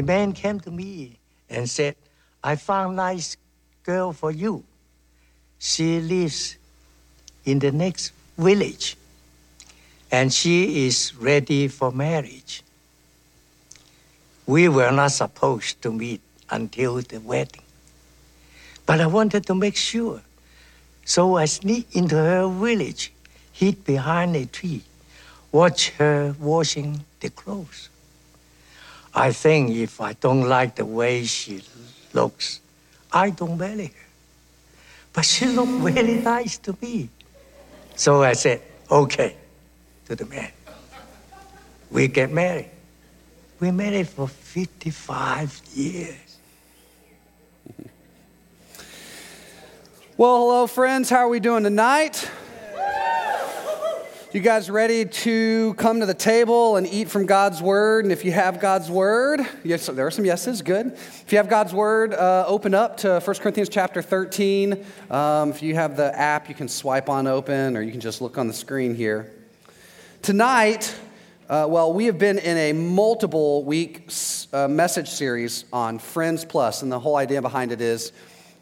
a man came to me and said, I found a nice girl for you. She lives in the next village and she is ready for marriage. We were not supposed to meet until the wedding. But I wanted to make sure. So I sneaked into her village, hid behind a tree, watch her washing the clothes. I think if I don't like the way she looks, I don't marry her. But she looked really nice to me. So I said, okay, to the man. We get married. We married for 55 years. Well, hello, friends. How are we doing tonight? You guys ready to come to the table and eat from God's word? And if you have God's word, yes, there are some yeses, good. If you have God's word, uh, open up to 1 Corinthians chapter 13. Um, if you have the app, you can swipe on open or you can just look on the screen here. Tonight, uh, well, we have been in a multiple week uh, message series on Friends Plus, and the whole idea behind it is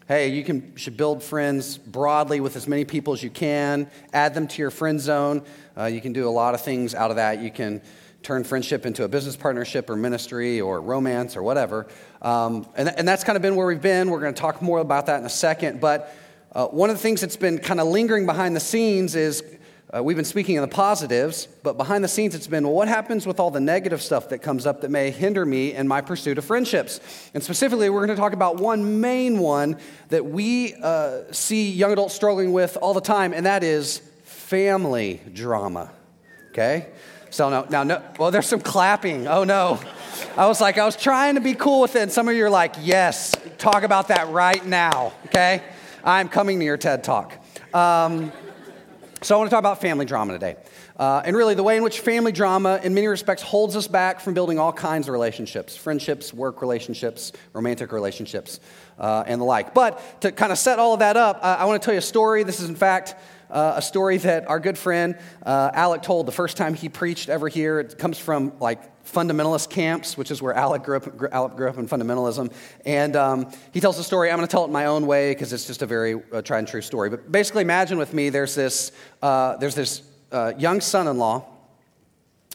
hey, you can, should build friends broadly with as many people as you can, add them to your friend zone. Uh, you can do a lot of things out of that. You can turn friendship into a business partnership or ministry or romance or whatever. Um, and, and that's kind of been where we've been. We're going to talk more about that in a second. But uh, one of the things that's been kind of lingering behind the scenes is uh, we've been speaking of the positives, but behind the scenes, it's been well, what happens with all the negative stuff that comes up that may hinder me in my pursuit of friendships? And specifically, we're going to talk about one main one that we uh, see young adults struggling with all the time, and that is family drama. Okay? So now, now, no, well, there's some clapping. Oh no. I was like, I was trying to be cool with it, and some of you are like, yes, talk about that right now. Okay? I'm coming to your TED Talk. Um, so, I want to talk about family drama today. Uh, and really, the way in which family drama, in many respects, holds us back from building all kinds of relationships friendships, work relationships, romantic relationships, uh, and the like. But to kind of set all of that up, uh, I want to tell you a story. This is, in fact, uh, a story that our good friend uh, Alec told the first time he preached ever here. It comes from like fundamentalist camps, which is where Alec grew up, Alec grew up in fundamentalism. And um, he tells the story. I'm going to tell it my own way because it's just a very uh, tried and true story. But basically, imagine with me there's this, uh, there's this uh, young son in law.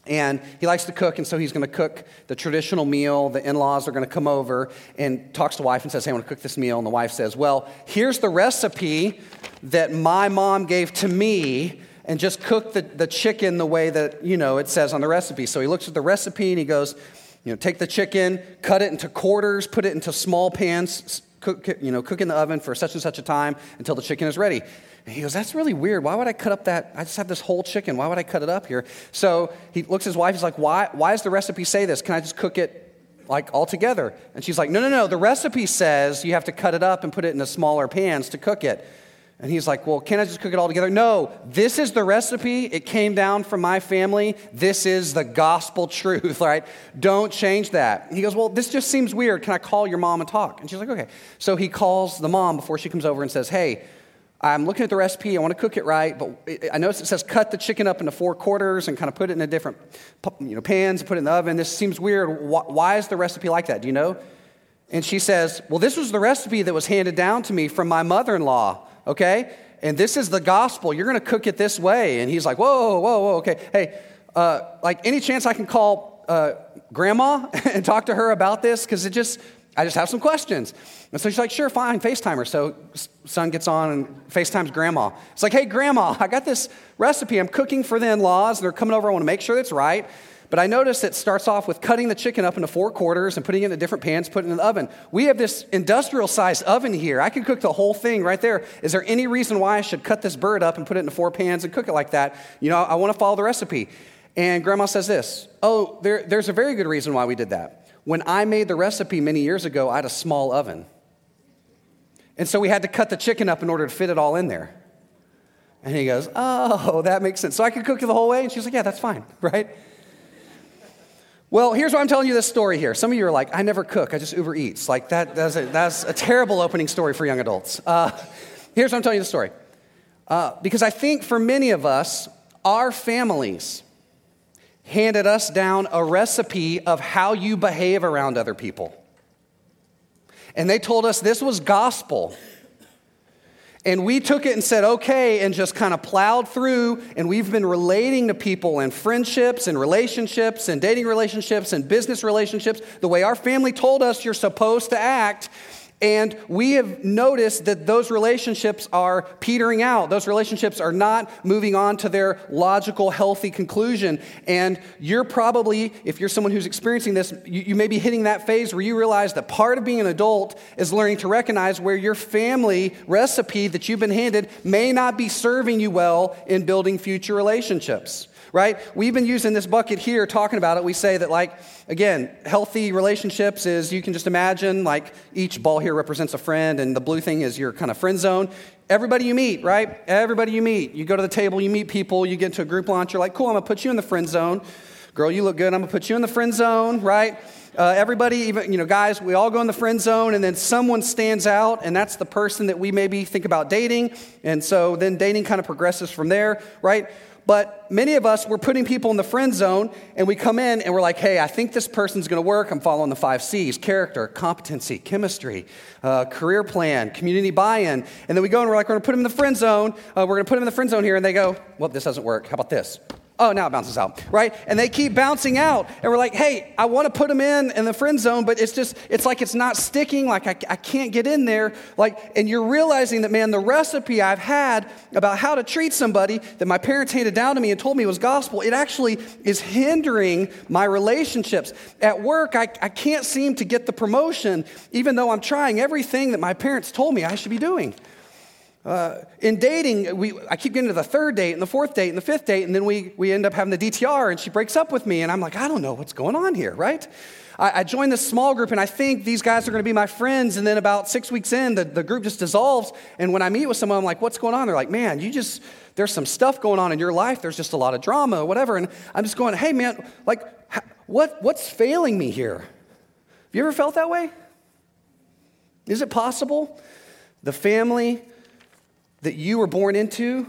And he likes to cook, and so he's going to cook the traditional meal. The in laws are going to come over and talks to the wife and says, Hey, I want to cook this meal. And the wife says, Well, here's the recipe that my mom gave to me and just cook the, the chicken the way that, you know, it says on the recipe. So he looks at the recipe and he goes, you know, take the chicken, cut it into quarters, put it into small pans, cook, you know, cook in the oven for such and such a time until the chicken is ready. And he goes, That's really weird. Why would I cut up that? I just have this whole chicken. Why would I cut it up here? So he looks at his wife. He's like, Why, why does the recipe say this? Can I just cook it like all together? And she's like, No, no, no. The recipe says you have to cut it up and put it in the smaller pans to cook it. And he's like, Well, can I just cook it all together? No, this is the recipe. It came down from my family. This is the gospel truth, right? Don't change that. He goes, Well, this just seems weird. Can I call your mom and talk? And she's like, Okay. So he calls the mom before she comes over and says, Hey, I'm looking at the recipe. I want to cook it right, but I notice it says cut the chicken up into four quarters and kind of put it in a different you know, pans, put it in the oven. This seems weird. Why is the recipe like that? Do you know? And she says, Well, this was the recipe that was handed down to me from my mother in law okay? And this is the gospel. You're going to cook it this way. And he's like, whoa, whoa, whoa, okay. Hey, uh, like any chance I can call uh, grandma and talk to her about this? Because it just, I just have some questions. And so she's like, sure, fine, FaceTime her. So son gets on and FaceTimes grandma. It's like, hey, grandma, I got this recipe. I'm cooking for the in laws, and they're coming over. I want to make sure it's right. But I notice it starts off with cutting the chicken up into four quarters and putting it in different pans, putting it in the oven. We have this industrial sized oven here. I could cook the whole thing right there. Is there any reason why I should cut this bird up and put it into four pans and cook it like that? You know, I want to follow the recipe. And grandma says this Oh, there, there's a very good reason why we did that. When I made the recipe many years ago, I had a small oven. And so we had to cut the chicken up in order to fit it all in there. And he goes, Oh, that makes sense. So I could cook it the whole way? And she's like, Yeah, that's fine, right? Well, here's why I'm telling you this story here. Some of you are like, I never cook, I just Uber Eats. Like, that, that's, a, that's a terrible opening story for young adults. Uh, here's why I'm telling you the story. Uh, because I think for many of us, our families handed us down a recipe of how you behave around other people. And they told us this was gospel. And we took it and said, okay, and just kind of plowed through. And we've been relating to people in friendships and relationships and dating relationships and business relationships the way our family told us you're supposed to act. And we have noticed that those relationships are petering out. Those relationships are not moving on to their logical, healthy conclusion. And you're probably, if you're someone who's experiencing this, you, you, may be hitting that phase where you realize that part of being an adult is learning to recognize where your family recipe that you've been handed may not be serving you well in building future relationships right? We've been using this bucket here talking about it. We say that, like, again, healthy relationships is you can just imagine, like, each ball here represents a friend, and the blue thing is your kind of friend zone. Everybody you meet, right? Everybody you meet. You go to the table, you meet people, you get into a group lunch, you're like, cool, I'm gonna put you in the friend zone. Girl, you look good, I'm gonna put you in the friend zone, right? Uh, everybody, even, you know, guys, we all go in the friend zone, and then someone stands out, and that's the person that we maybe think about dating. And so then dating kind of progresses from there, right? But many of us, we're putting people in the friend zone and we come in and we're like, hey, I think this person's gonna work. I'm following the five C's character, competency, chemistry, uh, career plan, community buy in. And then we go and we're like, we're gonna put them in the friend zone. Uh, we're gonna put them in the friend zone here. And they go, well, this doesn't work. How about this? Oh, now it bounces out, right? And they keep bouncing out. And we're like, hey, I want to put them in in the friend zone, but it's just, it's like it's not sticking. Like I, I can't get in there. Like, and you're realizing that, man, the recipe I've had about how to treat somebody that my parents handed down to me and told me was gospel, it actually is hindering my relationships. At work, I, I can't seem to get the promotion, even though I'm trying everything that my parents told me I should be doing. Uh, in dating, we, I keep getting to the third date and the fourth date and the fifth date, and then we, we end up having the DTR, and she breaks up with me, and I'm like, I don't know what's going on here, right? I, I this small group, and I think these guys are going to be my friends, and then about six weeks in, the, the group just dissolves, and when I meet with someone, I'm like, what's going on? They're like, man, you just, there's some stuff going on in your life, there's just a lot of drama, whatever, and I'm just going, hey, man, like, what, what's failing me here? Have you ever felt that way? Is it possible? The family, that you were born into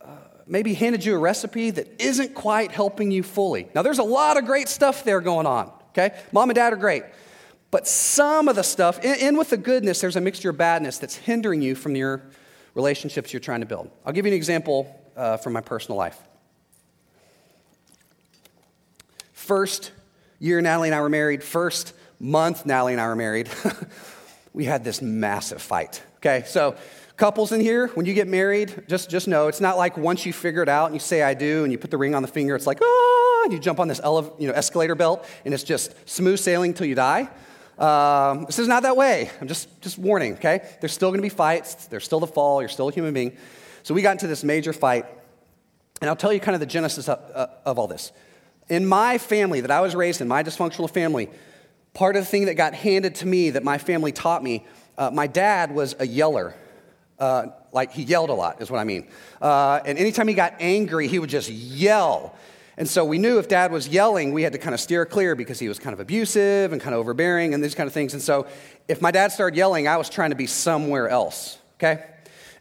uh, maybe handed you a recipe that isn't quite helping you fully. Now, there's a lot of great stuff there going on, okay? Mom and dad are great. But some of the stuff, in, in with the goodness, there's a mixture of badness that's hindering you from your relationships you're trying to build. I'll give you an example uh, from my personal life. First year Natalie and I were married, first month Natalie and I were married, we had this massive fight. Okay, so Couples in here, when you get married, just, just know it's not like once you figure it out and you say I do and you put the ring on the finger, it's like, ah, and you jump on this ele- you know, escalator belt and it's just smooth sailing until you die. Um, this is not that way. I'm just, just warning, okay? There's still gonna be fights, there's still the fall, you're still a human being. So we got into this major fight, and I'll tell you kind of the genesis of, uh, of all this. In my family that I was raised in, my dysfunctional family, part of the thing that got handed to me that my family taught me, uh, my dad was a yeller. Uh, like he yelled a lot, is what I mean. Uh, and anytime he got angry, he would just yell. And so we knew if dad was yelling, we had to kind of steer clear because he was kind of abusive and kind of overbearing and these kind of things. And so if my dad started yelling, I was trying to be somewhere else, okay?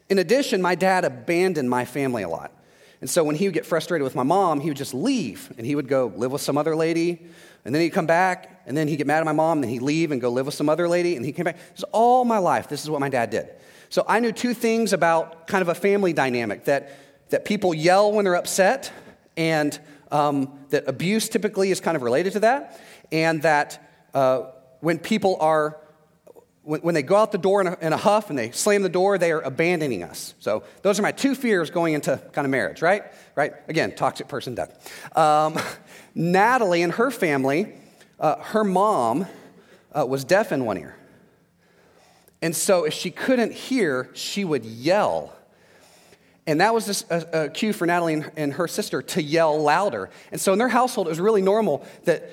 In addition, my dad abandoned my family a lot. And so when he would get frustrated with my mom, he would just leave and he would go live with some other lady. And then he'd come back and then he'd get mad at my mom and then he'd leave and go live with some other lady. And he came back. This is all my life. This is what my dad did. So I knew two things about kind of a family dynamic that, that people yell when they're upset, and um, that abuse typically is kind of related to that, and that uh, when people are when, when, they go out the door in a, in a, huff and they slam the door, they are abandoning us. So those are my two fears going into kind of marriage, right? Right? Again, toxic person death. Um, Natalie and her family, uh, her mom uh, was deaf in one ear. And so if she couldn't hear, she would yell. And that was just a, a cue for Natalie and, and, her sister to yell louder. And so in their household, it was really normal that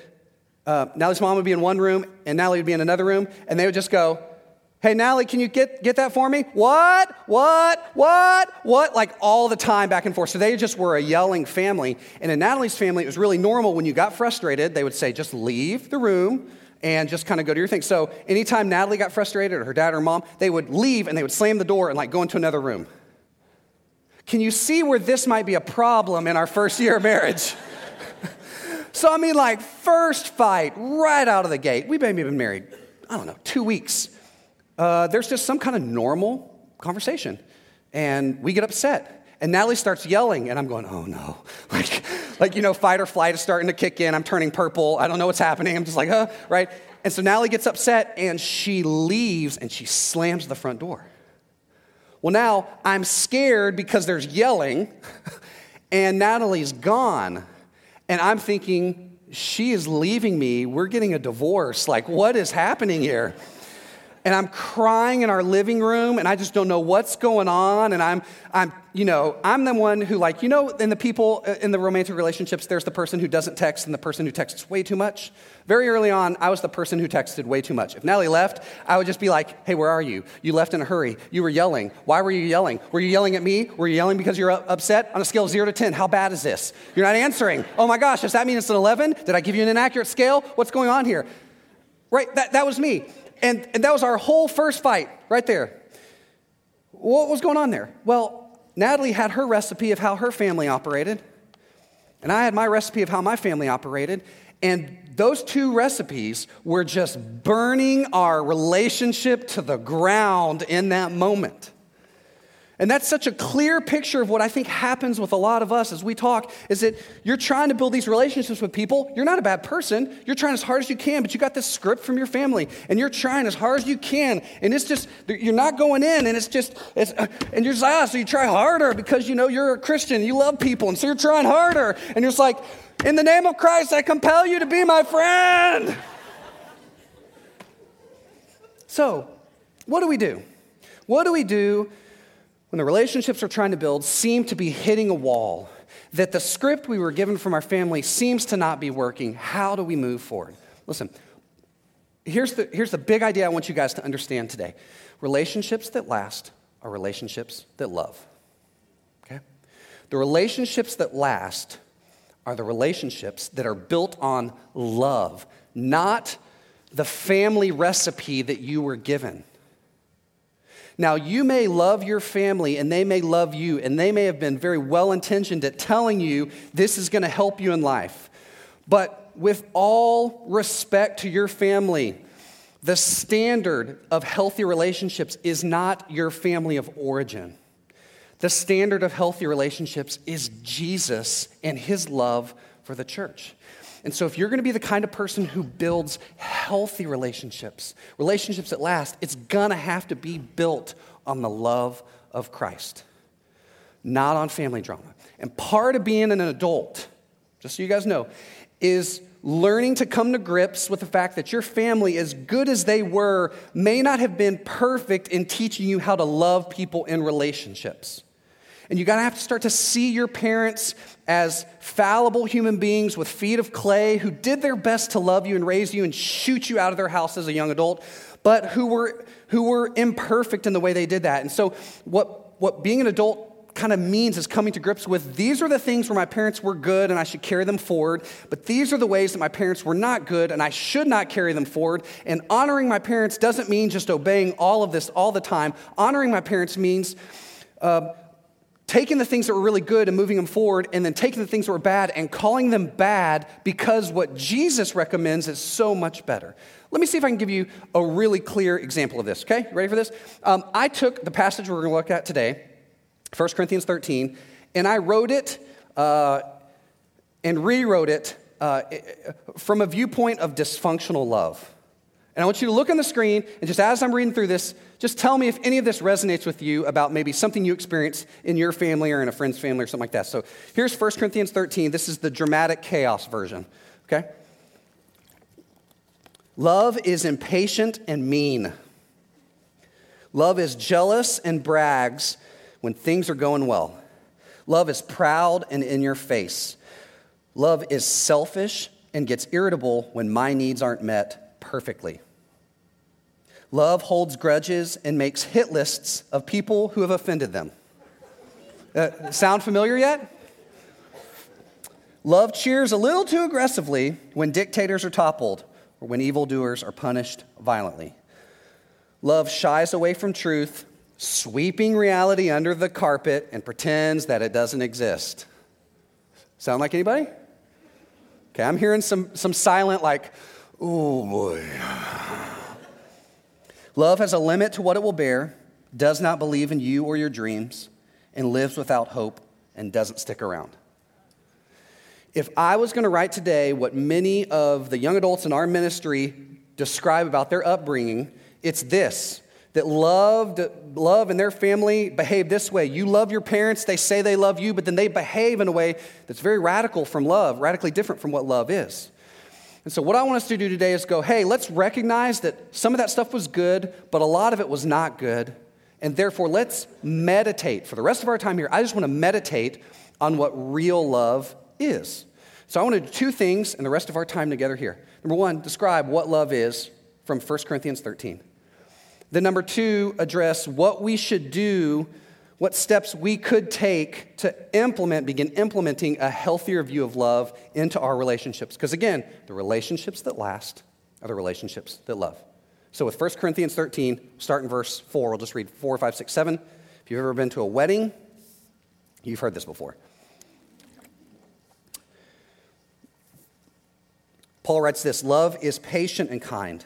uh, Natalie's mom would be in one room and Natalie would be in another room, and they would just go, Hey, Natalie, can you get, get that for me? What? What? What? What? Like all the time back and forth. So they just were a yelling family. And in Natalie's family, it was really normal when you got frustrated, they would say, just leave the room and just kind of go to your thing. So anytime Natalie got frustrated or her dad or mom, they would leave and they would slam the door and like go into another room. Can you see where this might be a problem in our first year of marriage? So, I mean, like, first fight right out of the gate. We've maybe been married, I don't know, two weeks. Uh, there's just some kind of normal conversation. And we get upset. And Natalie starts yelling, and I'm going, oh no. Like, like, you know, fight or flight is starting to kick in. I'm turning purple. I don't know what's happening. I'm just like, huh, right? And so Natalie gets upset, and she leaves, and she slams the front door. Well, now I'm scared because there's yelling, and Natalie's gone. And I'm thinking, she is leaving me. We're getting a divorce. Like, what is happening here? and I'm crying in our living room and I just don't know what's going on. And I'm, I'm, you know, I'm the one who, like, you know, in the people uh, in the romantic relationships, there's the person who doesn't text and the person who texts way too much. Very early on, I was the person who texted way too much. If Natalie left, I would just be like, hey, where are you? You left in a hurry. You were yelling. Why were you yelling? Were you yelling at me? Were you yelling because you're upset? On a scale of zero to 10, how bad is this? You're not answering. Oh my gosh, does that mean it's an 11? Did I give you an inaccurate scale? What's going on here? Right, that, that was me. And, and that was our whole first fight right there. What was going on there? Well, Natalie had her recipe of how her family operated, and I had my recipe of how my family operated. And those two recipes were just burning our relationship to the ground in that moment. And that's such a clear picture of what I think happens with a lot of us as we talk is that you're trying to build these relationships with people. You're not a bad person. You're trying as hard as you can, but you got this script from your family and you're trying as hard as you can. And it's just, you're not going in and it's just, it's, and you're just, ah, so you try harder because you know you're a Christian, you love people, and so you're trying harder. And you're just like, in the name of Christ, I compel you to be my friend. So, what do we do? What do we do when the relationships we're trying to build seem to be hitting a wall, that the script we were given from our family seems to not be working, how do we move forward? Listen, here's the, here's the big idea I want you guys to understand today relationships that last are relationships that love. Okay? The relationships that last are the relationships that are built on love, not the family recipe that you were given. Now, you may love your family and they may love you, and they may have been very well intentioned at telling you this is going to help you in life. But with all respect to your family, the standard of healthy relationships is not your family of origin. The standard of healthy relationships is Jesus and his love for the church. And so, if you're going to be the kind of person who builds healthy relationships, relationships that last, it's going to have to be built on the love of Christ, not on family drama. And part of being an adult, just so you guys know, is learning to come to grips with the fact that your family, as good as they were, may not have been perfect in teaching you how to love people in relationships. And you got to have to start to see your parents as fallible human beings with feet of clay who did their best to love you and raise you and shoot you out of their house as a young adult, but who were, who were imperfect in the way they did that. And so, what, what being an adult kind of means is coming to grips with these are the things where my parents were good and I should carry them forward, but these are the ways that my parents were not good and I should not carry them forward. And honoring my parents doesn't mean just obeying all of this all the time. Honoring my parents means uh, taking the things that were really good and moving them forward, and then taking the things that were bad and calling them bad because what Jesus recommends is so much better. Let me see if I can give you a really clear example of this, okay? Ready for this? Um, I took the passage we're going to look at today, 1 Corinthians 13, and I wrote it uh, and rewrote it uh, from a viewpoint of dysfunctional love. And I want you to look on the screen, and just as I'm reading through this, just tell me if any of this resonates with you about maybe something you experienced in your family or in a friend's family or something like that. So here's 1 Corinthians 13. This is the dramatic chaos version, okay? Love is impatient and mean. Love is jealous and brags when things are going well. Love is proud and in your face. Love is selfish and gets irritable when my needs aren't met perfectly. Love holds grudges and makes hit lists of people who have offended them. Uh, sound familiar yet? Love cheers a little too aggressively when dictators are toppled or when evildoers are punished violently. Love shies away from truth, sweeping reality under the carpet and pretends that it doesn't exist. Sound like anybody? Okay, I'm hearing some, some silent, like, oh boy. Love has a limit to what it will bear, does not believe in you or your dreams, and lives without hope and doesn't stick around. If I was going to write today what many of the young adults in our ministry describe about their upbringing, it's this that loved, love and their family behave this way. You love your parents, they say they love you, but then they behave in a way that's very radical from love, radically different from what love is. And so, what I want us to do today is go, hey, let's recognize that some of that stuff was good, but a lot of it was not good. And therefore, let's meditate. For the rest of our time here, I just want to meditate on what real love is. So, I want to do two things in the rest of our time together here. Number one, describe what love is from 1 Corinthians 13. Then, number two, address what we should do, what steps we could take to implement, begin implementing a healthier view of love into our relationships. Because again, the relationships that last are the relationships that love. So, with 1 Corinthians 13, start in verse 4. We'll just read 4, 5, 6, 7. If you've ever been to a wedding, you've heard this before. Paul writes this Love is patient and kind.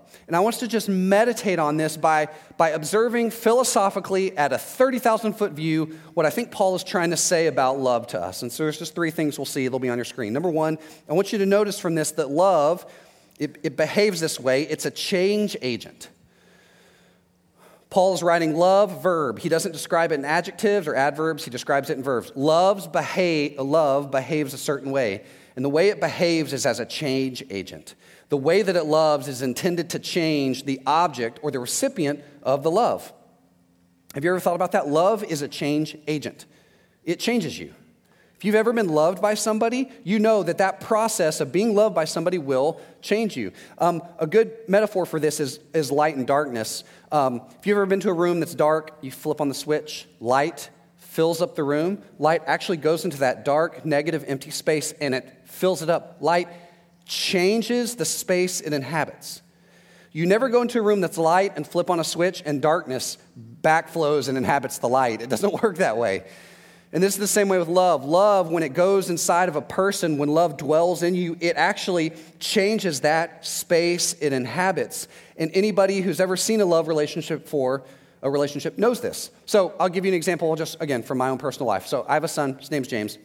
And I want us to just meditate on this by, by observing philosophically at a 30,000 foot view what I think Paul is trying to say about love to us. And so there's just three things we'll see. They'll be on your screen. Number one, I want you to notice from this that love, it, it behaves this way it's a change agent. Paul is writing love verb. He doesn't describe it in adjectives or adverbs, he describes it in verbs. Love's behave, love behaves a certain way, and the way it behaves is as a change agent. The way that it loves is intended to change the object or the recipient of the love. Have you ever thought about that? Love is a change agent, it changes you. If you've ever been loved by somebody, you know that that process of being loved by somebody will change you. Um, a good metaphor for this is, is light and darkness. Um, if you've ever been to a room that's dark, you flip on the switch, light fills up the room. Light actually goes into that dark, negative, empty space and it fills it up. Light changes the space it inhabits. You never go into a room that's light and flip on a switch and darkness backflows and inhabits the light. It doesn't work that way. And this is the same way with love. Love, when it goes inside of a person, when love dwells in you, it actually changes that space it inhabits. And anybody who's ever seen a love relationship for a relationship knows this. So I'll give you an example just again from my own personal life. So I have a son, his name's James.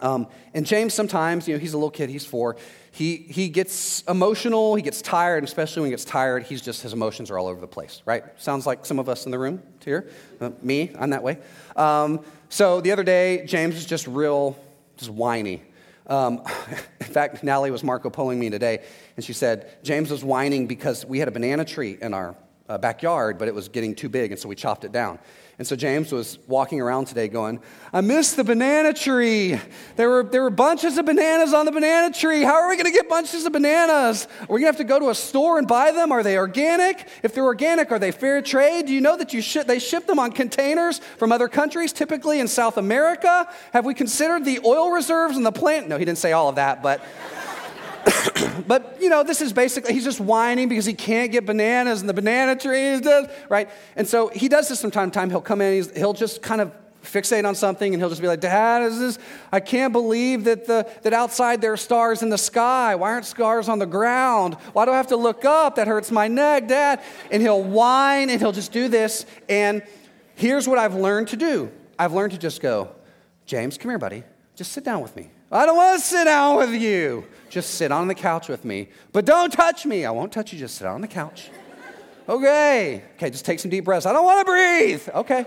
Um, and James sometimes, you know, he's a little kid, he's four. He, he gets emotional, he gets tired, and especially when he gets tired, he's just, his emotions are all over the place, right? Sounds like some of us in the room here. Uh, me, I'm that way. Um, so the other day, James was just real, just whiny. Um, in fact, Natalie was Marco pulling me today, and she said, James was whining because we had a banana tree in our uh, backyard, but it was getting too big, and so we chopped it down. And so James was walking around today going, I missed the banana tree. There were, there were bunches of bananas on the banana tree. How are we going to get bunches of bananas? Are we going to have to go to a store and buy them? Are they organic? If they're organic, are they fair trade? Do you know that you sh- they ship them on containers from other countries, typically in South America? Have we considered the oil reserves and the plant? No, he didn't say all of that, but. but you know, this is basically he's just whining because he can't get bananas and the banana trees, right? And so he does this from time to time. He'll come in, he'll just kind of fixate on something and he'll just be like, Dad, is this, I can't believe that, the, that outside there are stars in the sky. Why aren't stars on the ground? Why do I have to look up? That hurts my neck, Dad. And he'll whine and he'll just do this. And here's what I've learned to do I've learned to just go, James, come here, buddy. Just sit down with me. I don't want to sit down with you. Just sit on the couch with me. But don't touch me. I won't touch you. Just sit on the couch. Okay. Okay, just take some deep breaths. I don't want to breathe. Okay.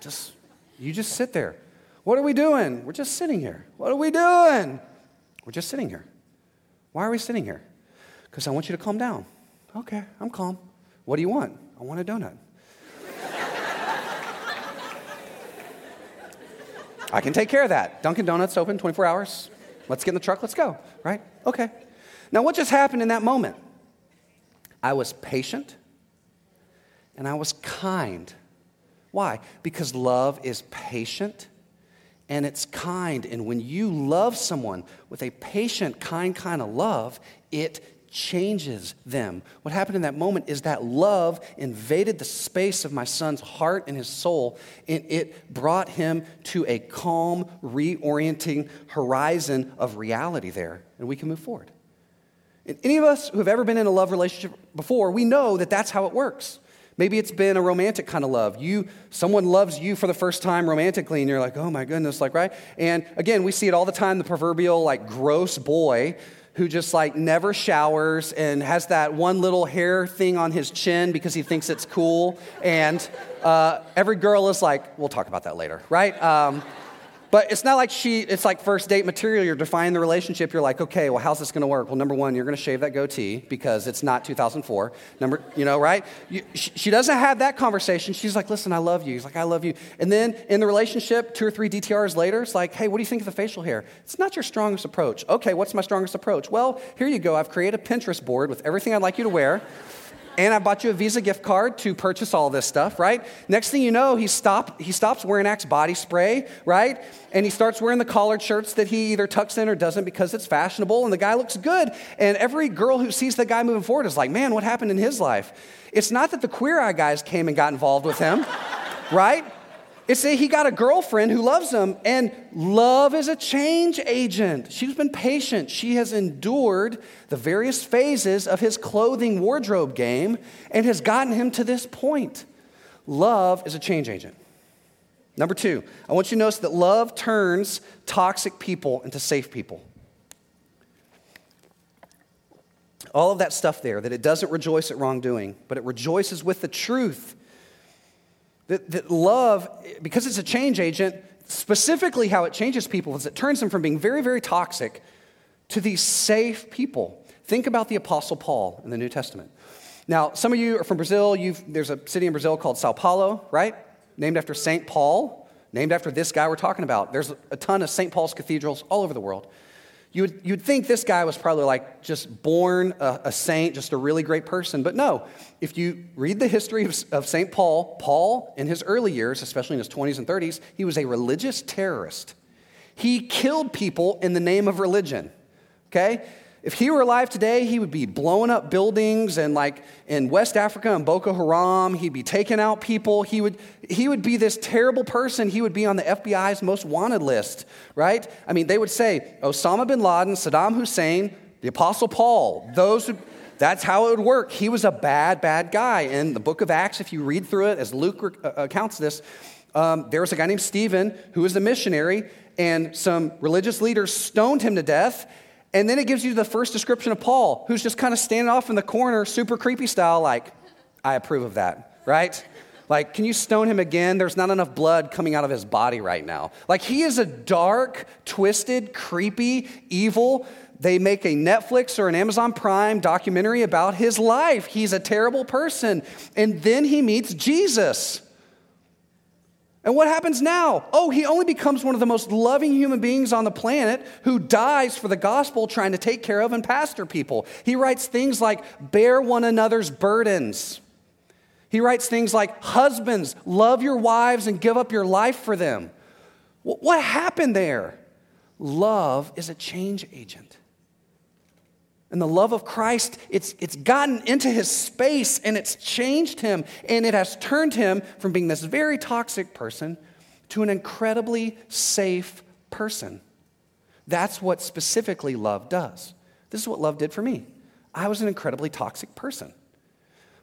Just, you just sit there. What are we doing? We're just sitting here. What are we doing? We're just sitting here. Why are we sitting here? Because I want you to calm down. Okay, I'm calm. What do you want? I want a donut. I can take care of that. Dunkin' Donuts open 24 hours. Let's get in the truck, let's go, right? Okay. Now, what just happened in that moment? I was patient and I was kind. Why? Because love is patient and it's kind. And when you love someone with a patient, kind kind of love, it changes them. What happened in that moment is that love invaded the space of my son's heart and his soul, and it brought him to a calm, reorienting horizon of reality there, and we can move forward. And any of us who have ever been in a love relationship before, we know that that's how it works. Maybe it's been a romantic kind of love. You, someone loves you for the first time romantically, and you're like, oh my goodness, like, right? And again, we see it all the time the proverbial, like, gross boy who just like never showers and has that one little hair thing on his chin because he thinks it's cool. And uh, every girl is like, we'll talk about that later, right? Um, but it's not like she, it's like first date material. You're defining the relationship. You're like, okay, well, how's this going to work? Well, number one, you're going to shave that goatee because it's not 2004. Number, you know, right? You, she, she, doesn't have that conversation. She's like, listen, I love you. He's like, I love you. And then in the relationship, two or three DTRs later, it's like, hey, what do you think of the facial hair? It's not your strongest approach. Okay, what's my strongest approach? Well, here you go. I've created a Pinterest board with everything I'd like you to wear and I bought you a Visa gift card to purchase all this stuff, right? Next thing you know, he, he stops wearing Axe body spray, right? And he starts wearing the collared shirts that he either tucks in or doesn't because it's fashionable, and the guy looks good. And every girl who sees the guy moving forward is like, man, what happened in his life? It's not that the queer eye guys came and got involved with him, right? It's that he got a girlfriend who loves him, and love is a change agent. She's been patient. She has endured the various phases of his clothing wardrobe game and has gotten him to this point. Love is a change agent. Number two, I want you to notice that love turns toxic people into safe people. All of that stuff there, that it doesn't rejoice at wrongdoing, but it rejoices with the truth that, that love, because it's a change agent, specifically how it changes people is it turns them from being very, very toxic to these safe people. Think about the Apostle Paul in the New Testament. Now, some of you are from Brazil. You've, there's a city in Brazil called Sao Paulo, right? Named after St. Paul, named after this guy we're talking about. There's a ton of St. Paul's cathedrals all over the world. You would, you'd think this guy was probably like just born a, a, saint, just a really great person. But no, if you read the history of, of St. Paul, Paul, in his early years, especially in his 20s and 30s, he was a religious terrorist. He killed people in the name of religion. Okay? If he were alive today, he would be blowing up buildings and like in West Africa and Boko Haram, he'd be taking out people. He would, he would be this terrible person. He would be on the FBI's most wanted list, right? I mean, they would say Osama bin Laden, Saddam Hussein, the Apostle Paul, those who, that's how it would work. He was a bad, bad guy. In the book of Acts, if you read through it, as Luke uh, accounts this, um, there was a guy named Stephen who was a missionary, and some religious leaders stoned him to death. And then it gives you the first description of Paul, who's just kind of standing off in the corner, super creepy style, like, I approve of that, right? Like, can you stone him again? There's not enough blood coming out of his body right now. Like, he is a dark, twisted, creepy, evil. They make a Netflix or an Amazon Prime documentary about his life. He's a terrible person. And then he meets Jesus. And what happens now? Oh, he only becomes one of the most loving human beings on the planet who dies for the gospel trying to take care of and pastor people. He writes things like, bear one another's burdens. He writes things like, husbands, love your wives and give up your life for them. What happened there? Love is a change agent. And the love of Christ, it's, it's gotten into his space and it's changed him. And it has turned him from being this very toxic person to an incredibly safe person. That's what specifically love does. This is what love did for me. I was an incredibly toxic person.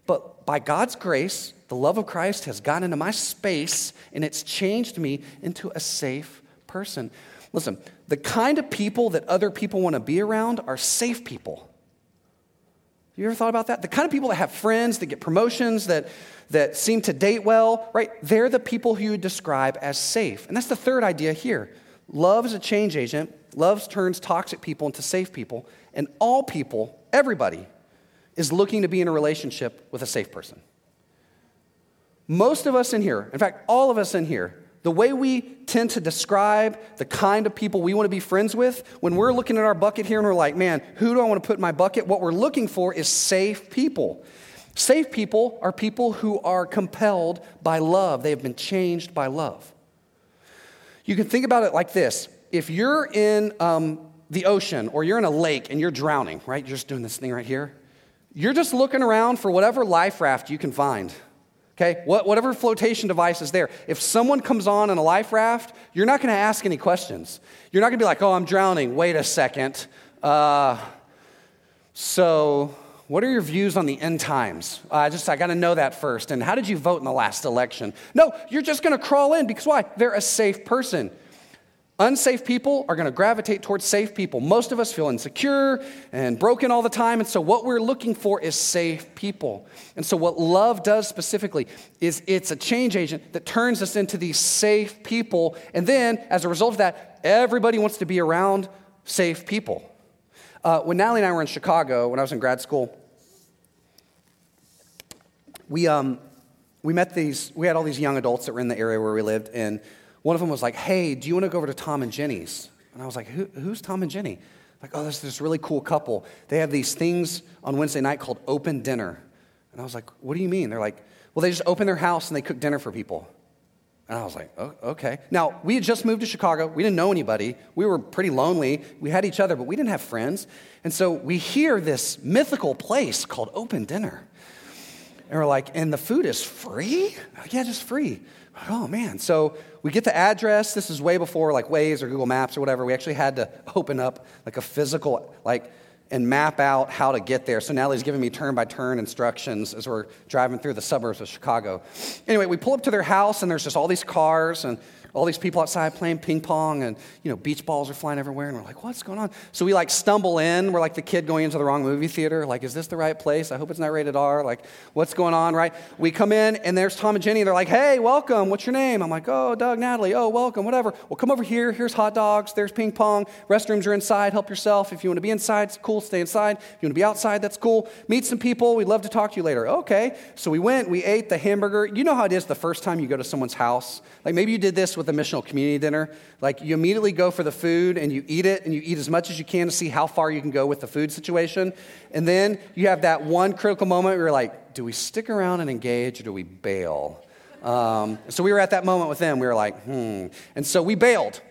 But by God's grace, the love of Christ has gotten into my space and it's changed me into a safe person. Listen, the kind of people that other people want to be around are safe people. You ever thought about that? The kind of people that have friends, that get promotions, that, that seem to date well, right? They're the people who you describe as safe. And that's the third idea here. Love is a change agent. Love turns toxic people into safe people. And all people, everybody, is looking to be in a relationship with a safe person. Most of us in here, in fact, all of us in here, the way we tend to describe the kind of people we want to be friends with, when we're looking at our bucket here and we're like, man, who do I want to put in my bucket? What we're looking for is safe people. Safe people are people who are compelled by love, they have been changed by love. You can think about it like this if you're in um, the ocean or you're in a lake and you're drowning, right? You're just doing this thing right here. You're just looking around for whatever life raft you can find. Okay, whatever flotation device is there. If someone comes on in a life raft, you're not going to ask any questions. You're not going to be like, oh, I'm drowning. Wait a second. Uh, so, what are your views on the end times? I uh, just, I got to know that first. And how did you vote in the last election? No, you're just going to crawl in because why? They're a safe person. Unsafe people are going to gravitate towards safe people. Most of us feel insecure and broken all the time. And so, what we're looking for is safe people. And so, what love does specifically is it's a change agent that turns us into these safe people. And then, as a result of that, everybody wants to be around safe people. Uh, when Natalie and I were in Chicago, when I was in grad school, we, um, we met these, we had all these young adults that were in the area where we lived. And one of them was like, hey, do you want to go over to Tom and Jenny's? And I was like, Who, who's Tom and Jenny? Like, oh, there's this really cool couple. They have these things on Wednesday night called open dinner. And I was like, what do you mean? They're like, well, they just open their house and they cook dinner for people. And I was like, oh, okay. Now, we had just moved to Chicago. We didn't know anybody. We were pretty lonely. We had each other, but we didn't have friends. And so we hear this mythical place called Open Dinner. And we're like, and the food is free? Like, Yeah, just free. Oh, man. So we get the address. This is way before like Waze or Google Maps or whatever. We actually had to open up like a physical, like, and map out how to get there. So Natalie's giving me turn by turn instructions as we're driving through the suburbs of Chicago. Anyway, we pull up to their house and there's just all these cars and all these people outside playing ping pong and you know beach balls are flying everywhere and we're like what's going on? So we like stumble in. We're like the kid going into the wrong movie theater. Like is this the right place? I hope it's not rated r. Like what's going on? Right? We come in and there's tom and jenny. They're like hey welcome. What's your name? I'm like oh doug natalie. Oh welcome. Whatever. Well come over here. Here's hot dogs. There's ping pong. Restrooms are inside. Help yourself. If you want to be inside it's cool. Stay inside. If you want to be outside that's cool. Meet some people. We'd love to talk to you later. Okay. So we went. We ate the hamburger. You know how it is the first time you go to someone's house? Like maybe you did this with a missional community dinner. Like you immediately go for the food and you eat it and you eat as much as you can to see how far you can go with the food situation. And then you have that one critical moment where you're like, do we stick around and engage or do we bail? Um, so we were at that moment with them. We were like, hmm. And so we bailed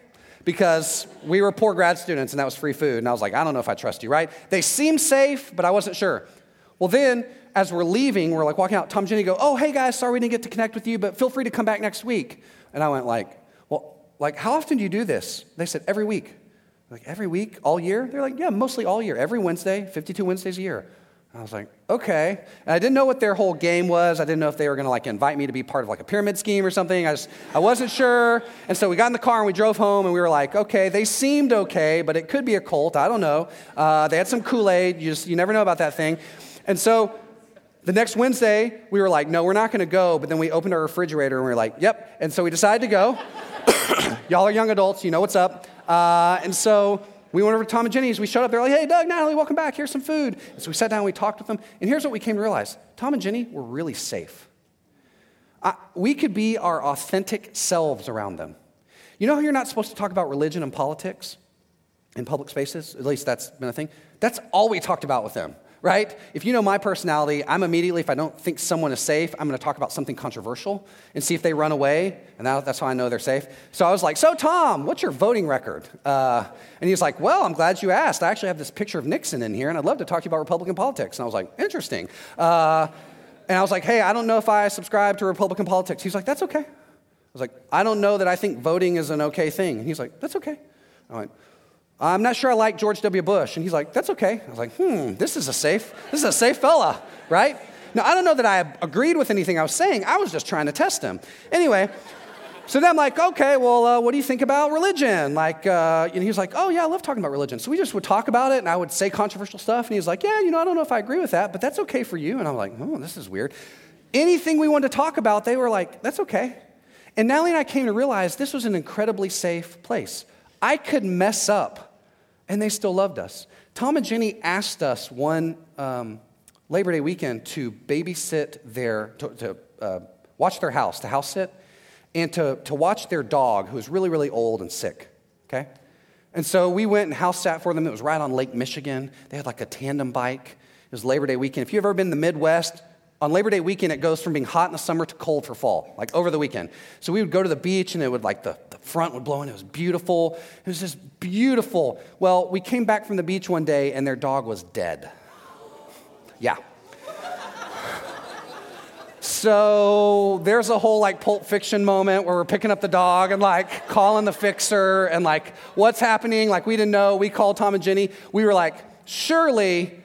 because we were poor grad students and that was free food. And I was like, I don't know if I trust you, right? They seemed safe, but I wasn't sure. Well, then as we're leaving, we're like walking out. Tom and Jenny go, "Oh, hey guys, sorry we didn't get to connect with you, but feel free to come back next week." And I went like, "Well, like how often do you do this?" They said, "Every week." Like every week, all year? They're like, "Yeah, mostly all year. Every Wednesday, 52 Wednesdays a year." I was like, okay. And I didn't know what their whole game was. I didn't know if they were going to like invite me to be part of like a pyramid scheme or something. I just, I wasn't sure. And so we got in the car and we drove home and we were like, okay, they seemed okay, but it could be a cult. I don't know. Uh, they had some Kool Aid. You just, you never know about that thing. And so the next Wednesday, we were like, no, we're not going to go. But then we opened our refrigerator and we were like, yep. And so we decided to go. Y'all are young adults, you know what's up. Uh, and so we went over to Tom and Jenny's. We showed up. They're like, hey, Doug, Natalie, welcome back. Here's some food. And so we sat down we talked with them. And here's what we came to realize Tom and Jenny were really safe. We could be our authentic selves around them. You know how you're not supposed to talk about religion and politics in public spaces? At least that's been a thing. That's all we talked about with them right? If you know my personality, I'm immediately, if I don't think someone is safe, I'm going to talk about something controversial and see if they run away. And that, that's how I know they're safe. So I was like, So, Tom, what's your voting record? Uh, and he's like, Well, I'm glad you asked. I actually have this picture of Nixon in here, and I'd love to talk to you about Republican politics. And I was like, Interesting. Uh, and I was like, Hey, I don't know if I subscribe to Republican politics. He's like, That's okay. I was like, I don't know that I think voting is an okay thing. And he's like, That's okay. I went, I'm not sure I like George W. Bush. And he's like, that's okay. I was like, hmm, this is a safe, this is a safe fella, right? Now, I don't know that I agreed with anything I was saying. I was just trying to test him. Anyway, so then I'm like, okay, well, uh, what do you think about religion? Like, uh, and he was like, oh, yeah, I love talking about religion. So we just would talk about it, and I would say controversial stuff. And he was like, yeah, you know, I don't know if I agree with that, but that's okay for you. And I'm like, oh, this is weird. Anything we wanted to talk about, they were like, that's okay. And Natalie and I came to realize this was an incredibly safe place. I could mess up and they still loved us. Tom and Jenny asked us one um, Labor Day weekend to babysit their, to, to uh, watch their house, to house sit. and to, to watch their dog, who was really, really old and sick, okay? And so we went and house sat for them. It was right on Lake Michigan. They had like a tandem bike. It was Labor Day weekend. If you've ever been in the Midwest, on Labor Day weekend, it goes from being hot in the summer to cold for fall, like over the weekend. So we would go to the beach and it would like the, the front would blow and it was beautiful. It was just beautiful. Well, we came back from the beach one day and their dog was dead. Yeah. So there's a whole like Pulp Fiction moment where we're picking up the dog and like calling the fixer and like what's happening. Like we didn't know. We called Tom and Jenny. We were like, surely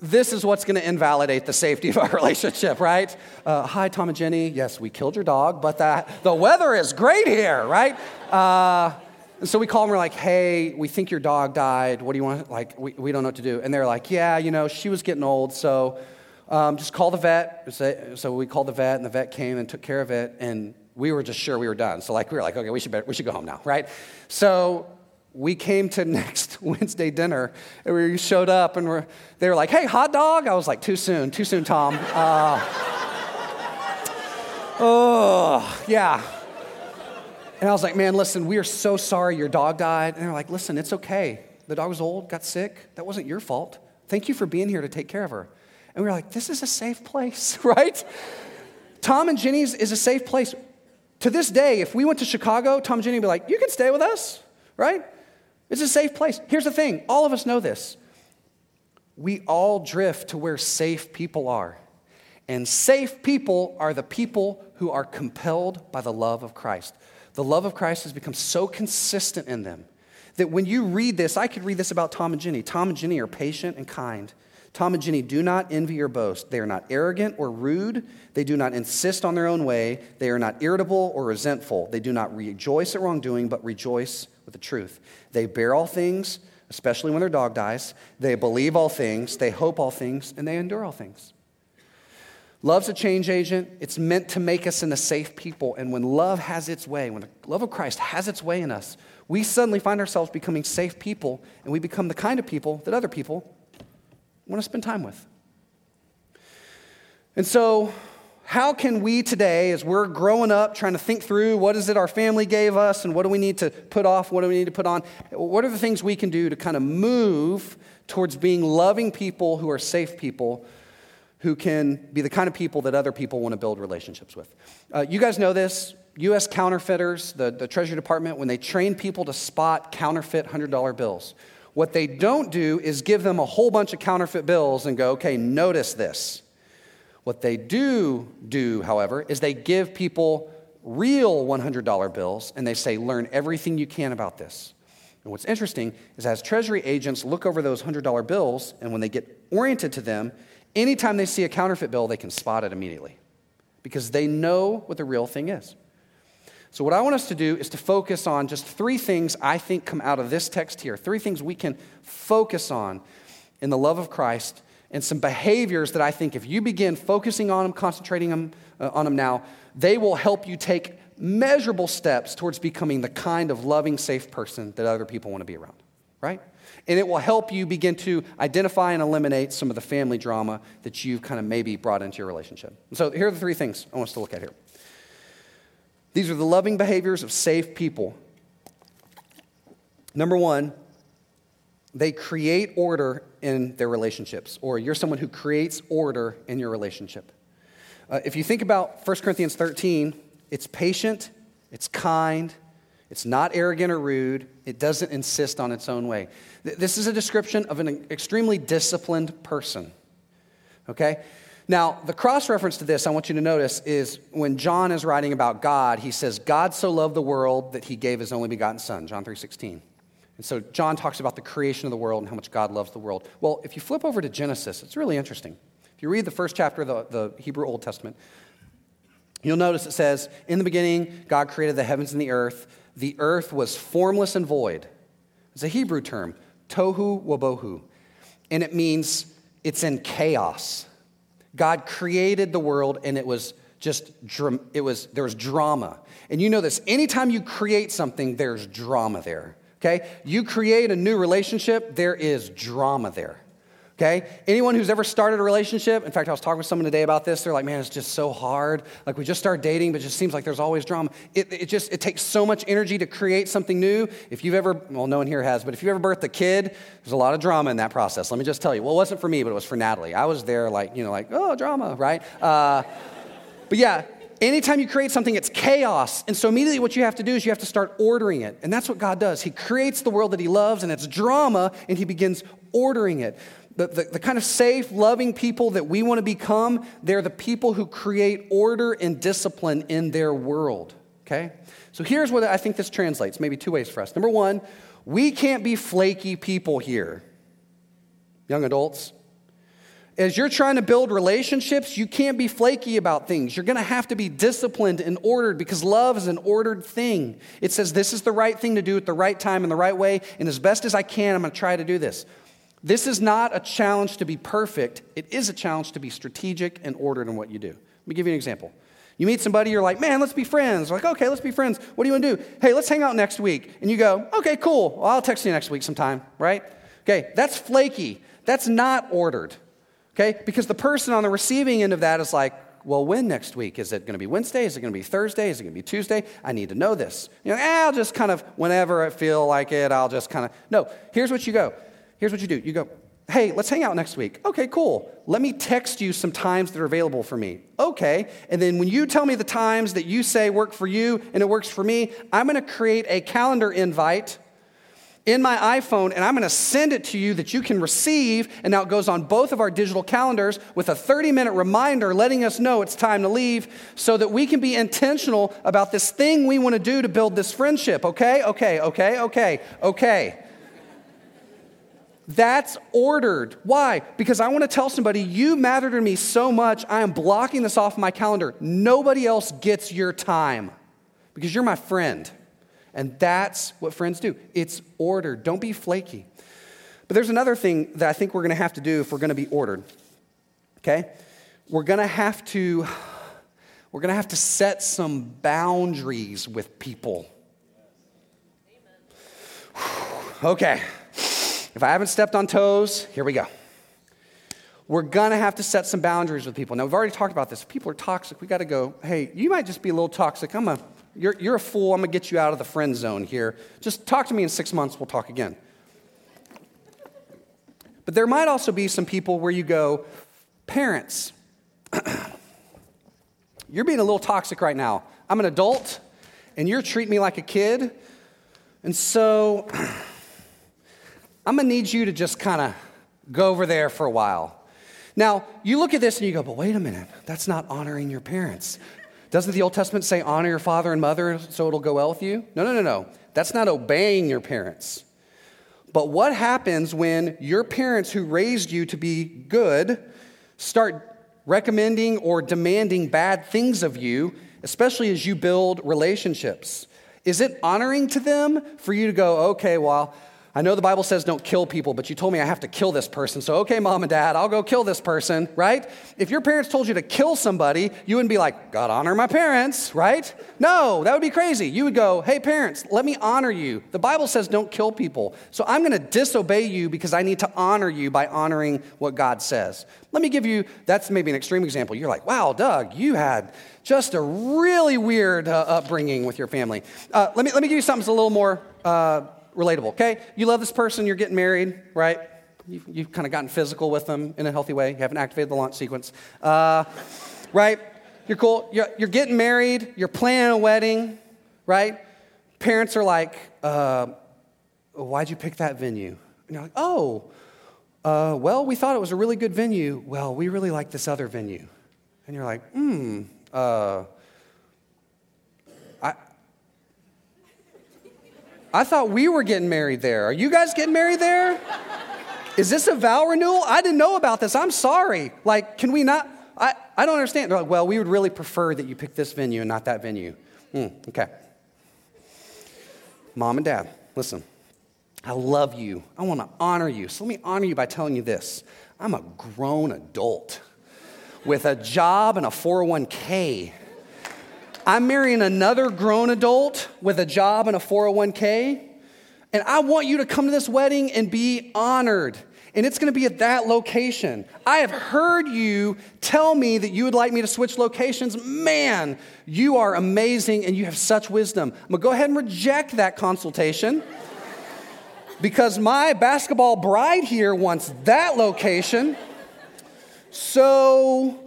this is what's going to invalidate the safety of our relationship, right? Uh, Hi, Tom and Jenny. Yes, we killed your dog, but that, the weather is great here, right? Uh, so we call them, we're like, hey, we think your dog died. What do you want? Like, we, we don't know what to do. And they're like, yeah, you know, she was getting old, so um, just call the vet. So we called the vet, and the vet came and took care of it, and we were just sure we were done. So like, we were like, okay, we should, we should go home now, right? So we came to next Wednesday dinner, and we showed up, and we're, they were like, hey, hot dog? I was like, too soon, too soon, Tom. Uh, oh, yeah. And I was like, man, listen, we are so sorry your dog died. And they're like, listen, it's okay. The dog was old, got sick. That wasn't your fault. Thank you for being here to take care of her. And we were like, this is a safe place, right? Tom and Jenny's is a safe place. To this day, if we went to Chicago, Tom and Jenny would be like, you can stay with us, right? It's a safe place. Here's the thing all of us know this. We all drift to where safe people are. And safe people are the people who are compelled by the love of Christ. The love of Christ has become so consistent in them that when you read this, I could read this about Tom and Jenny. Tom and Jenny are patient and kind. Tom and Jenny do not envy or boast. They are not arrogant or rude. They do not insist on their own way. They are not irritable or resentful. They do not rejoice at wrongdoing, but rejoice with the truth. They bear all things, especially when their dog dies. They believe all things. They hope all things, and they endure all things. Love's a change agent. It's meant to make us into safe people. And when love has its way, when the love of Christ has its way in us, we suddenly find ourselves becoming safe people, and we become the kind of people that other people want to spend time with. And so, how can we today, as we're growing up, trying to think through what is it our family gave us and what do we need to put off, what do we need to put on, what are the things we can do to kind of move towards being loving people who are safe people who can be the kind of people that other people want to build relationships with. Uh, you guys know this. U.S. counterfeiters, the, the Treasury Department, when they train people to spot counterfeit $100 bills, what they don't do is give them a whole bunch of counterfeit bills and go, okay, notice this. What they do do, however, is they give people real $100 bills and they say, learn everything you can about this. And what's interesting is as Treasury agents look over those $100 bills and when they get oriented to them, Anytime they see a counterfeit bill, they can spot it immediately because they know what the real thing is. So, what I want us to do is to focus on just three things I think come out of this text here. Three things we can focus on in the love of Christ and some behaviors that I think if you begin focusing on them, concentrating them, uh, on them now, they will help you take measurable steps towards becoming the kind of loving, safe person that other people want to be around, right? and it will help you begin to identify and eliminate some of the family drama that you've kind of maybe brought into your relationship. So, here are the three things I want us to look at here. These are the loving behaviors of safe people. Number one, they create order in their relationships, or you're someone who creates order in your relationship. Uh, if you think about 1 Corinthians 13, it's patient, it's kind, it's not arrogant or rude. It doesn't insist on its own way. This is a description of an extremely disciplined person. Okay? Now, the cross reference to this, I want you to notice, is when John is writing about God, he says, God so loved the world that he gave his only begotten Son, John 3.16. And so John talks about the creation of the world and how much God loves the world. Well, if you flip over to Genesis, it's really interesting. If you read the first chapter of the, the Hebrew Old Testament, you'll notice it says, In the beginning, God created the heavens and the earth the earth was formless and void. It's a Hebrew term, tohu wabohu, and it means it's in chaos. God created the world and it was just it was there was drama. And you know this, anytime you create something there's drama there. Okay? You create a new relationship, there is drama there. Okay? Anyone who's ever started a relationship, in fact, I was talking with someone today about this. They're like, man, it's just so hard. Like, we just start dating, but it just seems like there's always drama. It, it just, it takes so much energy to create something new. If you've ever, well, no one here has, but if you've ever birthed a kid, there's a lot of drama in that process. Let me just tell you. Well, it wasn't for me, but it was for Natalie. I was there, like, you know, like, oh, drama, right? Uh, but yeah, anytime you create something, it's chaos. And so immediately what you have to do is you have to start ordering it. And that's what God does. He creates the world that He loves, and it's drama, and He begins ordering it the, the, the, kind of safe, loving people that we want to become, they're the people who create order and discipline in their world. Okay? So here's what I think this translates maybe two ways for us. Number one, we can't be flaky people here. Young adults, as you're trying to build relationships, you can't be flaky about things. You're going to have to be disciplined and ordered because love is an ordered thing. It says, This is the right thing to do at the right time in the right way, and as best as I can, I'm going to try to do this. This is not a challenge to be perfect, it is a challenge to be strategic and ordered in what you do. Let me give you an example. You meet somebody, you're like, man, let's be friends. Like, okay, let's be friends. What do you want to do? Hey, let's hang out next week. And you go, okay, cool. Well, I'll text you next week sometime, right? Okay, that's flaky. That's not ordered, okay? Because the person on the receiving end of that is like, well, when next week? Is it going to be Wednesday? Is it going to be Thursday? Is it going to be Tuesday? I need to know this. You know, eh, I'll just kind of, whenever I feel like it, I'll just kind of, no, here's what you go. Here's what you do you go, hey, let's hang out next week. Okay, cool. Let me text you some times that are available for me. Okay. And then when you tell me the times that you say work for you and it works for me, I'm going to create a calendar invite in my iPhone and I'm going to send it to you that you can receive. And now it goes on both of our digital calendars with a 30 minute reminder letting us know it's time to leave so that we can be intentional about this thing we want to do to build this friendship. Okay, okay, okay, okay, okay. That's ordered. Why? Because I want to tell somebody, you matter to me so much, I am blocking this off my calendar. Nobody else gets your time because you're my friend. And that's what friends do. It's ordered. Don't be flaky. But there's another thing that I think we're going to have to do if we're going to be ordered. Okay? We're going to have to we're going to have to set some boundaries with people. Okay. If I haven't stepped on toes, here we go. We're gonna have to set some boundaries with people. Now, we've already talked about this. If people are toxic, we gotta go, hey, you might just be a little toxic. I'm a, you're, you're a fool. I'm gonna get you out of the friend zone here. Just talk to me in six months, we'll talk again. But there might also be some people where you go, parents, you're being a little toxic right now. I'm an adult, and you're treating me like a kid. And so, I'm gonna need you to just kind of go over there for a while. Now, you look at this and you go, but wait a minute, that's not honoring your parents. Doesn't the Old Testament say honor your father and mother so it'll go well with you? No, no, no, no. That's not obeying your parents. But what happens when your parents who raised you to be good start recommending or demanding bad things of you, especially as you build relationships? Is it honoring to them for you to go, okay, well, I know the Bible says don't kill people, but you told me I have to kill this person. So, okay, mom and dad, I'll go kill this person, right? If your parents told you to kill somebody, you wouldn't be like, God honor my parents, right? No, that would be crazy. You would go, hey, parents, let me honor you. The Bible says don't kill people. So, I'm going to disobey you because I need to honor you by honoring what God says. Let me give you, that's maybe an extreme example. You're like, wow, Doug, you had just a really weird uh, upbringing with your family. Uh, let, me, let me give you something that's a little more. Uh, relatable, okay? You love this person, you're getting married, right? You've, you've kind of gotten physical with them in a healthy way. You haven't activated the launch sequence, uh, right? You're cool. You're, you're, getting married, you're planning a wedding, right? Parents are like, uh, why'd you pick that venue? And you're like, oh, uh, well, we thought it was a really good venue. Well, we really like this other venue. And you're like, hmm, I thought we were getting married there. Are you guys getting married there? Is this a vow renewal? I didn't know about this. I'm sorry. Like, can we not? I, I don't understand. They're like, well, we would really prefer that you pick this venue and not that venue. Mm, okay. Mom and dad, listen. I love you. I want to honor you. So let me honor you by telling you this I'm a grown adult with a job and a 401k I'm marrying another grown adult with a job and a 401k, and I want you to come to this wedding and be honored and it's to be at that location. I have heard you tell me that you would like me to switch locations. Man, you are amazing and you have such wisdom. I'm to go ahead and reject that consultation because my basketball bride here wants that location. So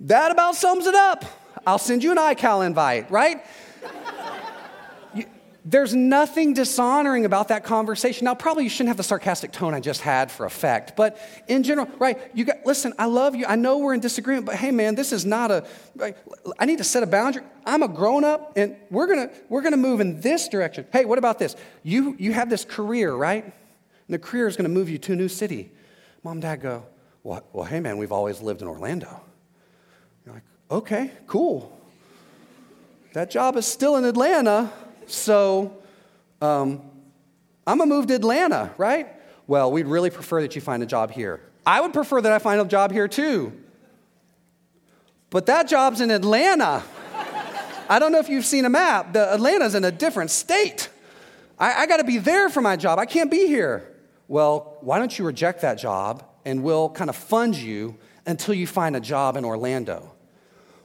that about sums it up. I'll send you an iCal invite, right? There's nothing dishonoring about that conversation. Now, probably you shouldn't have the sarcastic tone I just had for effect, but in general, right? You got, listen, I love you. I know we're in disagreement, but hey, man, this is not a. I need to set a boundary. I'm a grown up, and we're gonna we're gonna move in this direction. Hey, what about this? You you have this career, right? And the career is gonna move you to a new city. Mom, dad go. Well, well, hey, man, we've always lived in Orlando. Okay, cool. That job is still in Atlanta so um, I'm gonna move to Atlanta, right? Well, we'd really prefer that you find a job here. I would prefer that I find a job here too. But that job's in Atlanta. I don't know if you've seen a map. The Atlanta's in a different state. I, I got to be there for my job. I can't be here. Well, why don't you reject that job and we'll kind of fund you until you find a job in Orlando?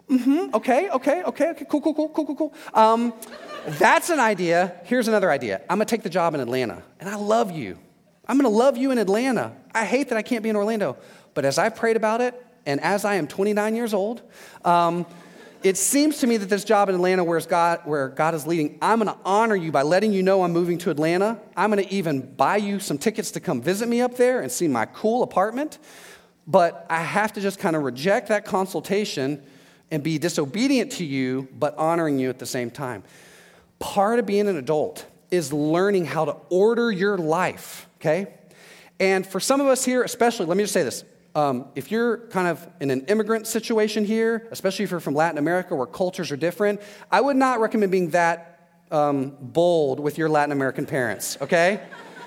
Mm-hmm. Okay, okay, okay, okay. Cool, cool, cool, cool, cool, cool. Um, that's an idea. Here's another idea. I'm gonna take the job in Atlanta, and I love you. I'm gonna love you in Atlanta. I hate that I can't be in Orlando. But as I've prayed about it, and as I am 29 years old, um, it seems to me that this job in Atlanta, where God, where God is leading, I'm gonna honor you by letting you know I'm moving to Atlanta. I'm gonna even buy you some tickets to come visit me up there and see my cool apartment. But I have to just kind of reject that consultation and be disobedient to you, but honoring you at the same time. Part of being an adult is learning how to order your life, okay? And for some of us here, especially, let me just say this. Um, if you're kind of in an immigrant situation here, especially if you're from Latin America where cultures are different, I would not recommend being that um, bold with your Latin American parents, okay?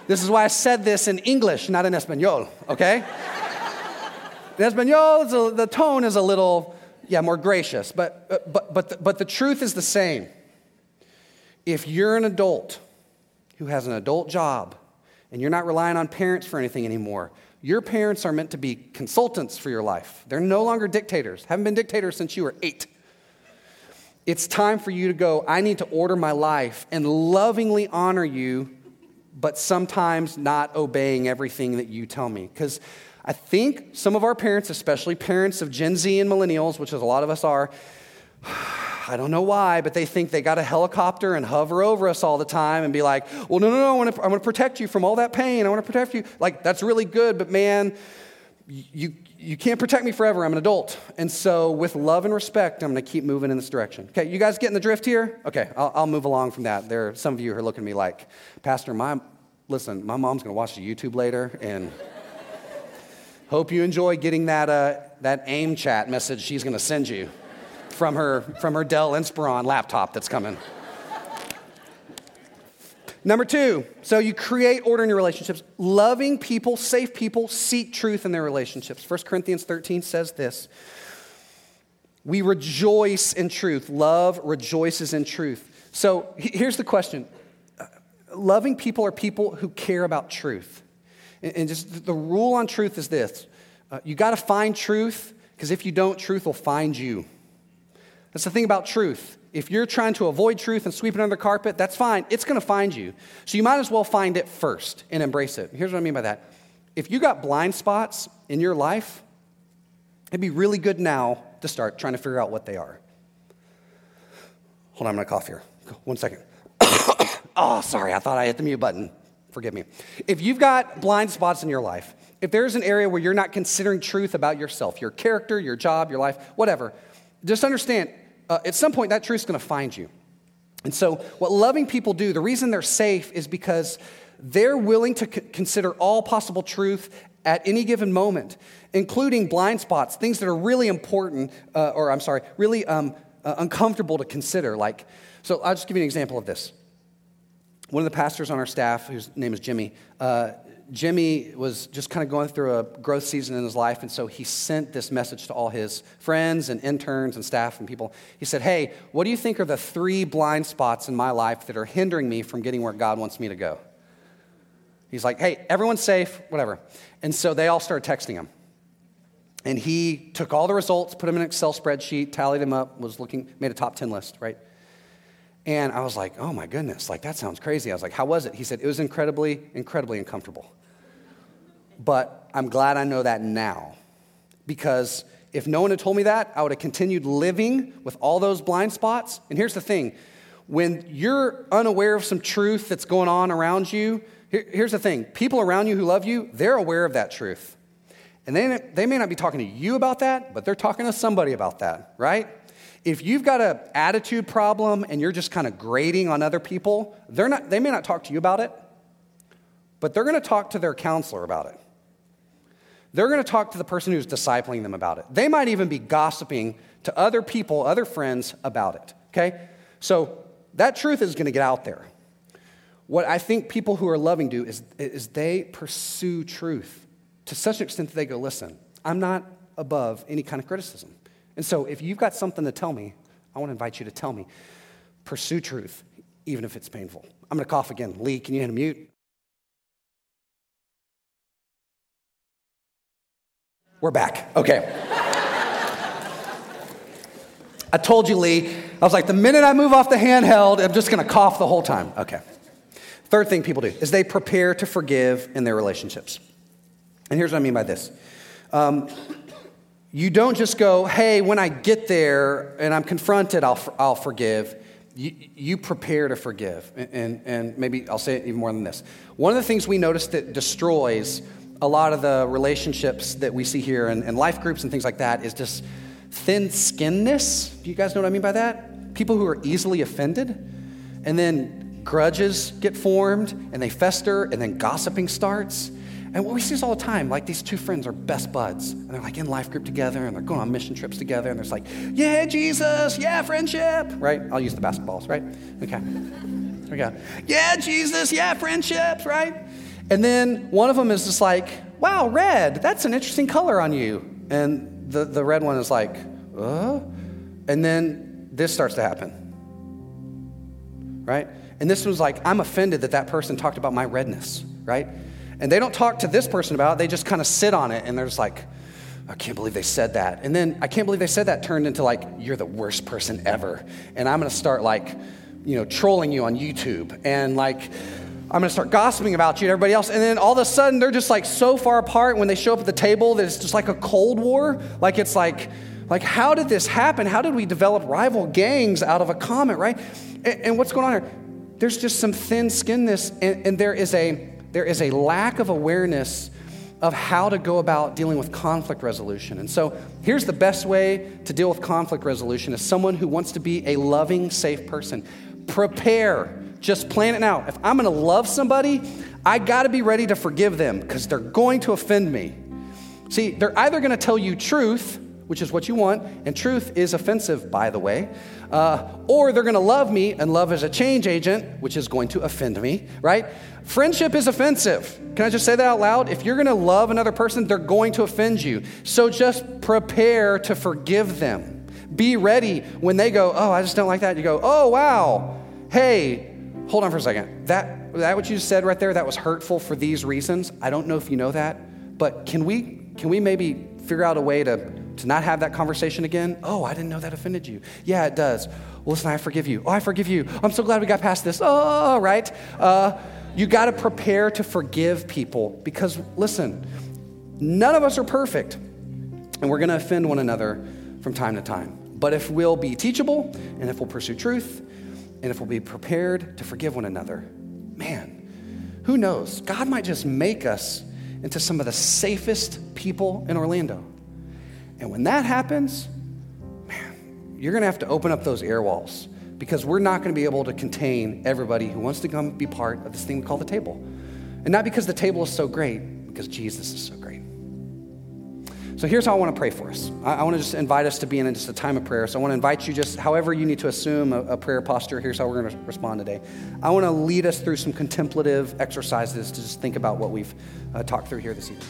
this is why I said this in English, not in Espanol, okay? in Espanol, the tone is a little yeah, more gracious. But, uh, but, but, the, but the truth is the same. If you're an adult who has an adult job and you're not relying on parents for anything anymore, your parents are meant to be consultants for your life. They're no longer dictators, haven't been dictators since you were eight. It's time for you to go, I need to order my life and lovingly honor you, but sometimes not obeying everything that you tell me. Because I think some of our parents, especially parents of Gen Z and millennials, which is a lot of us are, I don't know why, but they think they got a helicopter and hover over us all the time and be like, well, no, no, no, I want to, to protect you from all that pain. I want to protect you. Like, that's really good, but man, you, you can't protect me forever. I'm an adult. And so, with love and respect, I'm going to keep moving in this direction. Okay, you guys getting the drift here? Okay, I'll, I'll move along from that. There are some of you who are looking at me like, Pastor, my, listen, my mom's going to watch the YouTube later and. Hope you enjoy getting that, uh, that AIM chat message she's going to send you from her, from her Dell Inspiron laptop that's coming. Number two, so you create order in your relationships. Loving people, safe people, seek truth in their relationships. 1 Corinthians 13 says this We rejoice in truth. Love rejoices in truth. So here's the question Loving people are people who care about truth. And just the rule on truth is this uh, you got to find truth, because if you don't, truth will find you. That's the thing about truth. If you're trying to avoid truth and sweep it under the carpet, that's fine. It's going to find you. So you might as well find it first and embrace it. Here's what I mean by that. If you got blind spots in your life, it'd be really good now to start trying to figure out what they are. Hold on, I'm going to cough here. One second. oh, sorry, I thought I hit the mute button. Forgive me. If you've got blind spots in your life, if there's an area where you're not considering truth about yourself, your character, your job, your life, whatever, just understand uh, at some point that truth's going to find you. And so, what loving people do, the reason they're safe is because they're willing to c- consider all possible truth at any given moment, including blind spots, things that are really important, uh, or I'm sorry, really um, uh, uncomfortable to consider. Like, so I'll just give you an example of this. One of the pastors on our staff, whose name is Jimmy, uh, Jimmy was just kind of going through a growth season in his life, and so he sent this message to all his friends and interns and staff and people. He said, Hey, what do you think are the three blind spots in my life that are hindering me from getting where God wants me to go? He's like, hey, everyone's safe, whatever. And so they all started texting him. And he took all the results, put them in an Excel spreadsheet, tallied them up, was looking, made a top 10 list, right? And I was like, oh my goodness, like that sounds crazy. I was like, how was it? He said, it was incredibly, incredibly uncomfortable. But I'm glad I know that now. Because if no one had told me that, I would have continued living with all those blind spots. And here's the thing when you're unaware of some truth that's going on around you, here's the thing people around you who love you, they're aware of that truth. And they, they may not be talking to you about that, but they're talking to somebody about that, right? If you've got an attitude problem and you're just kind of grading on other people, they're not, they may not talk to you about it, but they're going to talk to their counselor about it. They're going to talk to the person who's discipling them about it. They might even be gossiping to other people, other friends about it, okay? So that truth is going to get out there. What I think people who are loving do is, is they pursue truth to such an extent that they go, listen, I'm not above any kind of criticism. And so if you've got something to tell me, I want to invite you to tell me. Pursue truth, even if it's painful. I'm going to cough again. Lee, can you hit a mute? We're back. Okay. I told you, Lee. I was like, the minute I move off the handheld, I'm just going to cough the whole time. Okay. Third thing people do is they prepare to forgive in their relationships. And here's what I mean by this. Um, you don't just go, hey, when I get there and I'm confronted, I'll, I'll forgive. You, you prepare to forgive. And, and, and maybe I'll say it even more than this. One of the things we notice that destroys a lot of the relationships that we see here and, and life groups and things like that is just thin skinness. Do you guys know what I mean by that? People who are easily offended. And then grudges get formed and they fester and then gossiping starts. And what we see is all the time, like these two friends are best buds, and they're like in life group together, and they're going on mission trips together, and there's like, yeah, Jesus, yeah, friendship, right? I'll use the basketballs, right? Okay. There we go. Yeah, Jesus, yeah, friendships, right? And then one of them is just like, wow, red, that's an interesting color on you. And the, the red one is like, uh? And then this starts to happen, right? And this was like, I'm offended that that person talked about my redness, right? And they don't talk to this person about it, they just kind of sit on it and they're just like, I can't believe they said that. And then I can't believe they said that turned into like, you're the worst person ever. And I'm gonna start like, you know, trolling you on YouTube. And like, I'm gonna start gossiping about you and everybody else. And then all of a sudden, they're just like so far apart when they show up at the table that it's just like a Cold War. Like it's like, like how did this happen? How did we develop rival gangs out of a comment, right? And, and what's going on here? There's just some thin skinness, and, and there is a there is a lack of awareness of how to go about dealing with conflict resolution. And so here's the best way to deal with conflict resolution as someone who wants to be a loving, safe person. Prepare just plan it now. If I'm going to love somebody, I got to be ready to forgive them because they're going to offend me. See, they're either going to tell you truth, which is what you want, and truth is offensive, by the way, uh, or they're going to love me, and love is a change agent, which is going to offend me, right? Friendship is offensive. Can I just say that out loud? If you're going to love another person, they're going to offend you. So just prepare to forgive them. Be ready when they go, Oh, I just don't like that. You go, Oh, wow. Hey, hold on for a second. That, that what you said right there, that was hurtful for these reasons. I don't know if you know that, but can we, can we maybe figure out a way to, to not have that conversation again? Oh, I didn't know that offended you. Yeah, it does. Well, listen, I forgive you. Oh, I forgive you. I'm so glad we got past this. Oh, right. Uh, you got to prepare to forgive people because, listen, none of us are perfect, and we're going to offend one another from time to time. But if we'll be teachable and if we'll pursue truth and if we'll be prepared to forgive one another, man, who knows? God might just make us into some of the safest people in Orlando. And when that happens, man, you're going to have to open up those air walls because we're not going to be able to contain everybody who wants to come be part of this thing we call the table. And not because the table is so great, because Jesus is so great. So here's how I want to pray for us. I, I want to just invite us to be in just a time of prayer. So I want to invite you just however you need to assume a, a prayer posture. Here's how we're going to respond today. I want to lead us through some contemplative exercises to just think about what we've uh, talked through here this evening.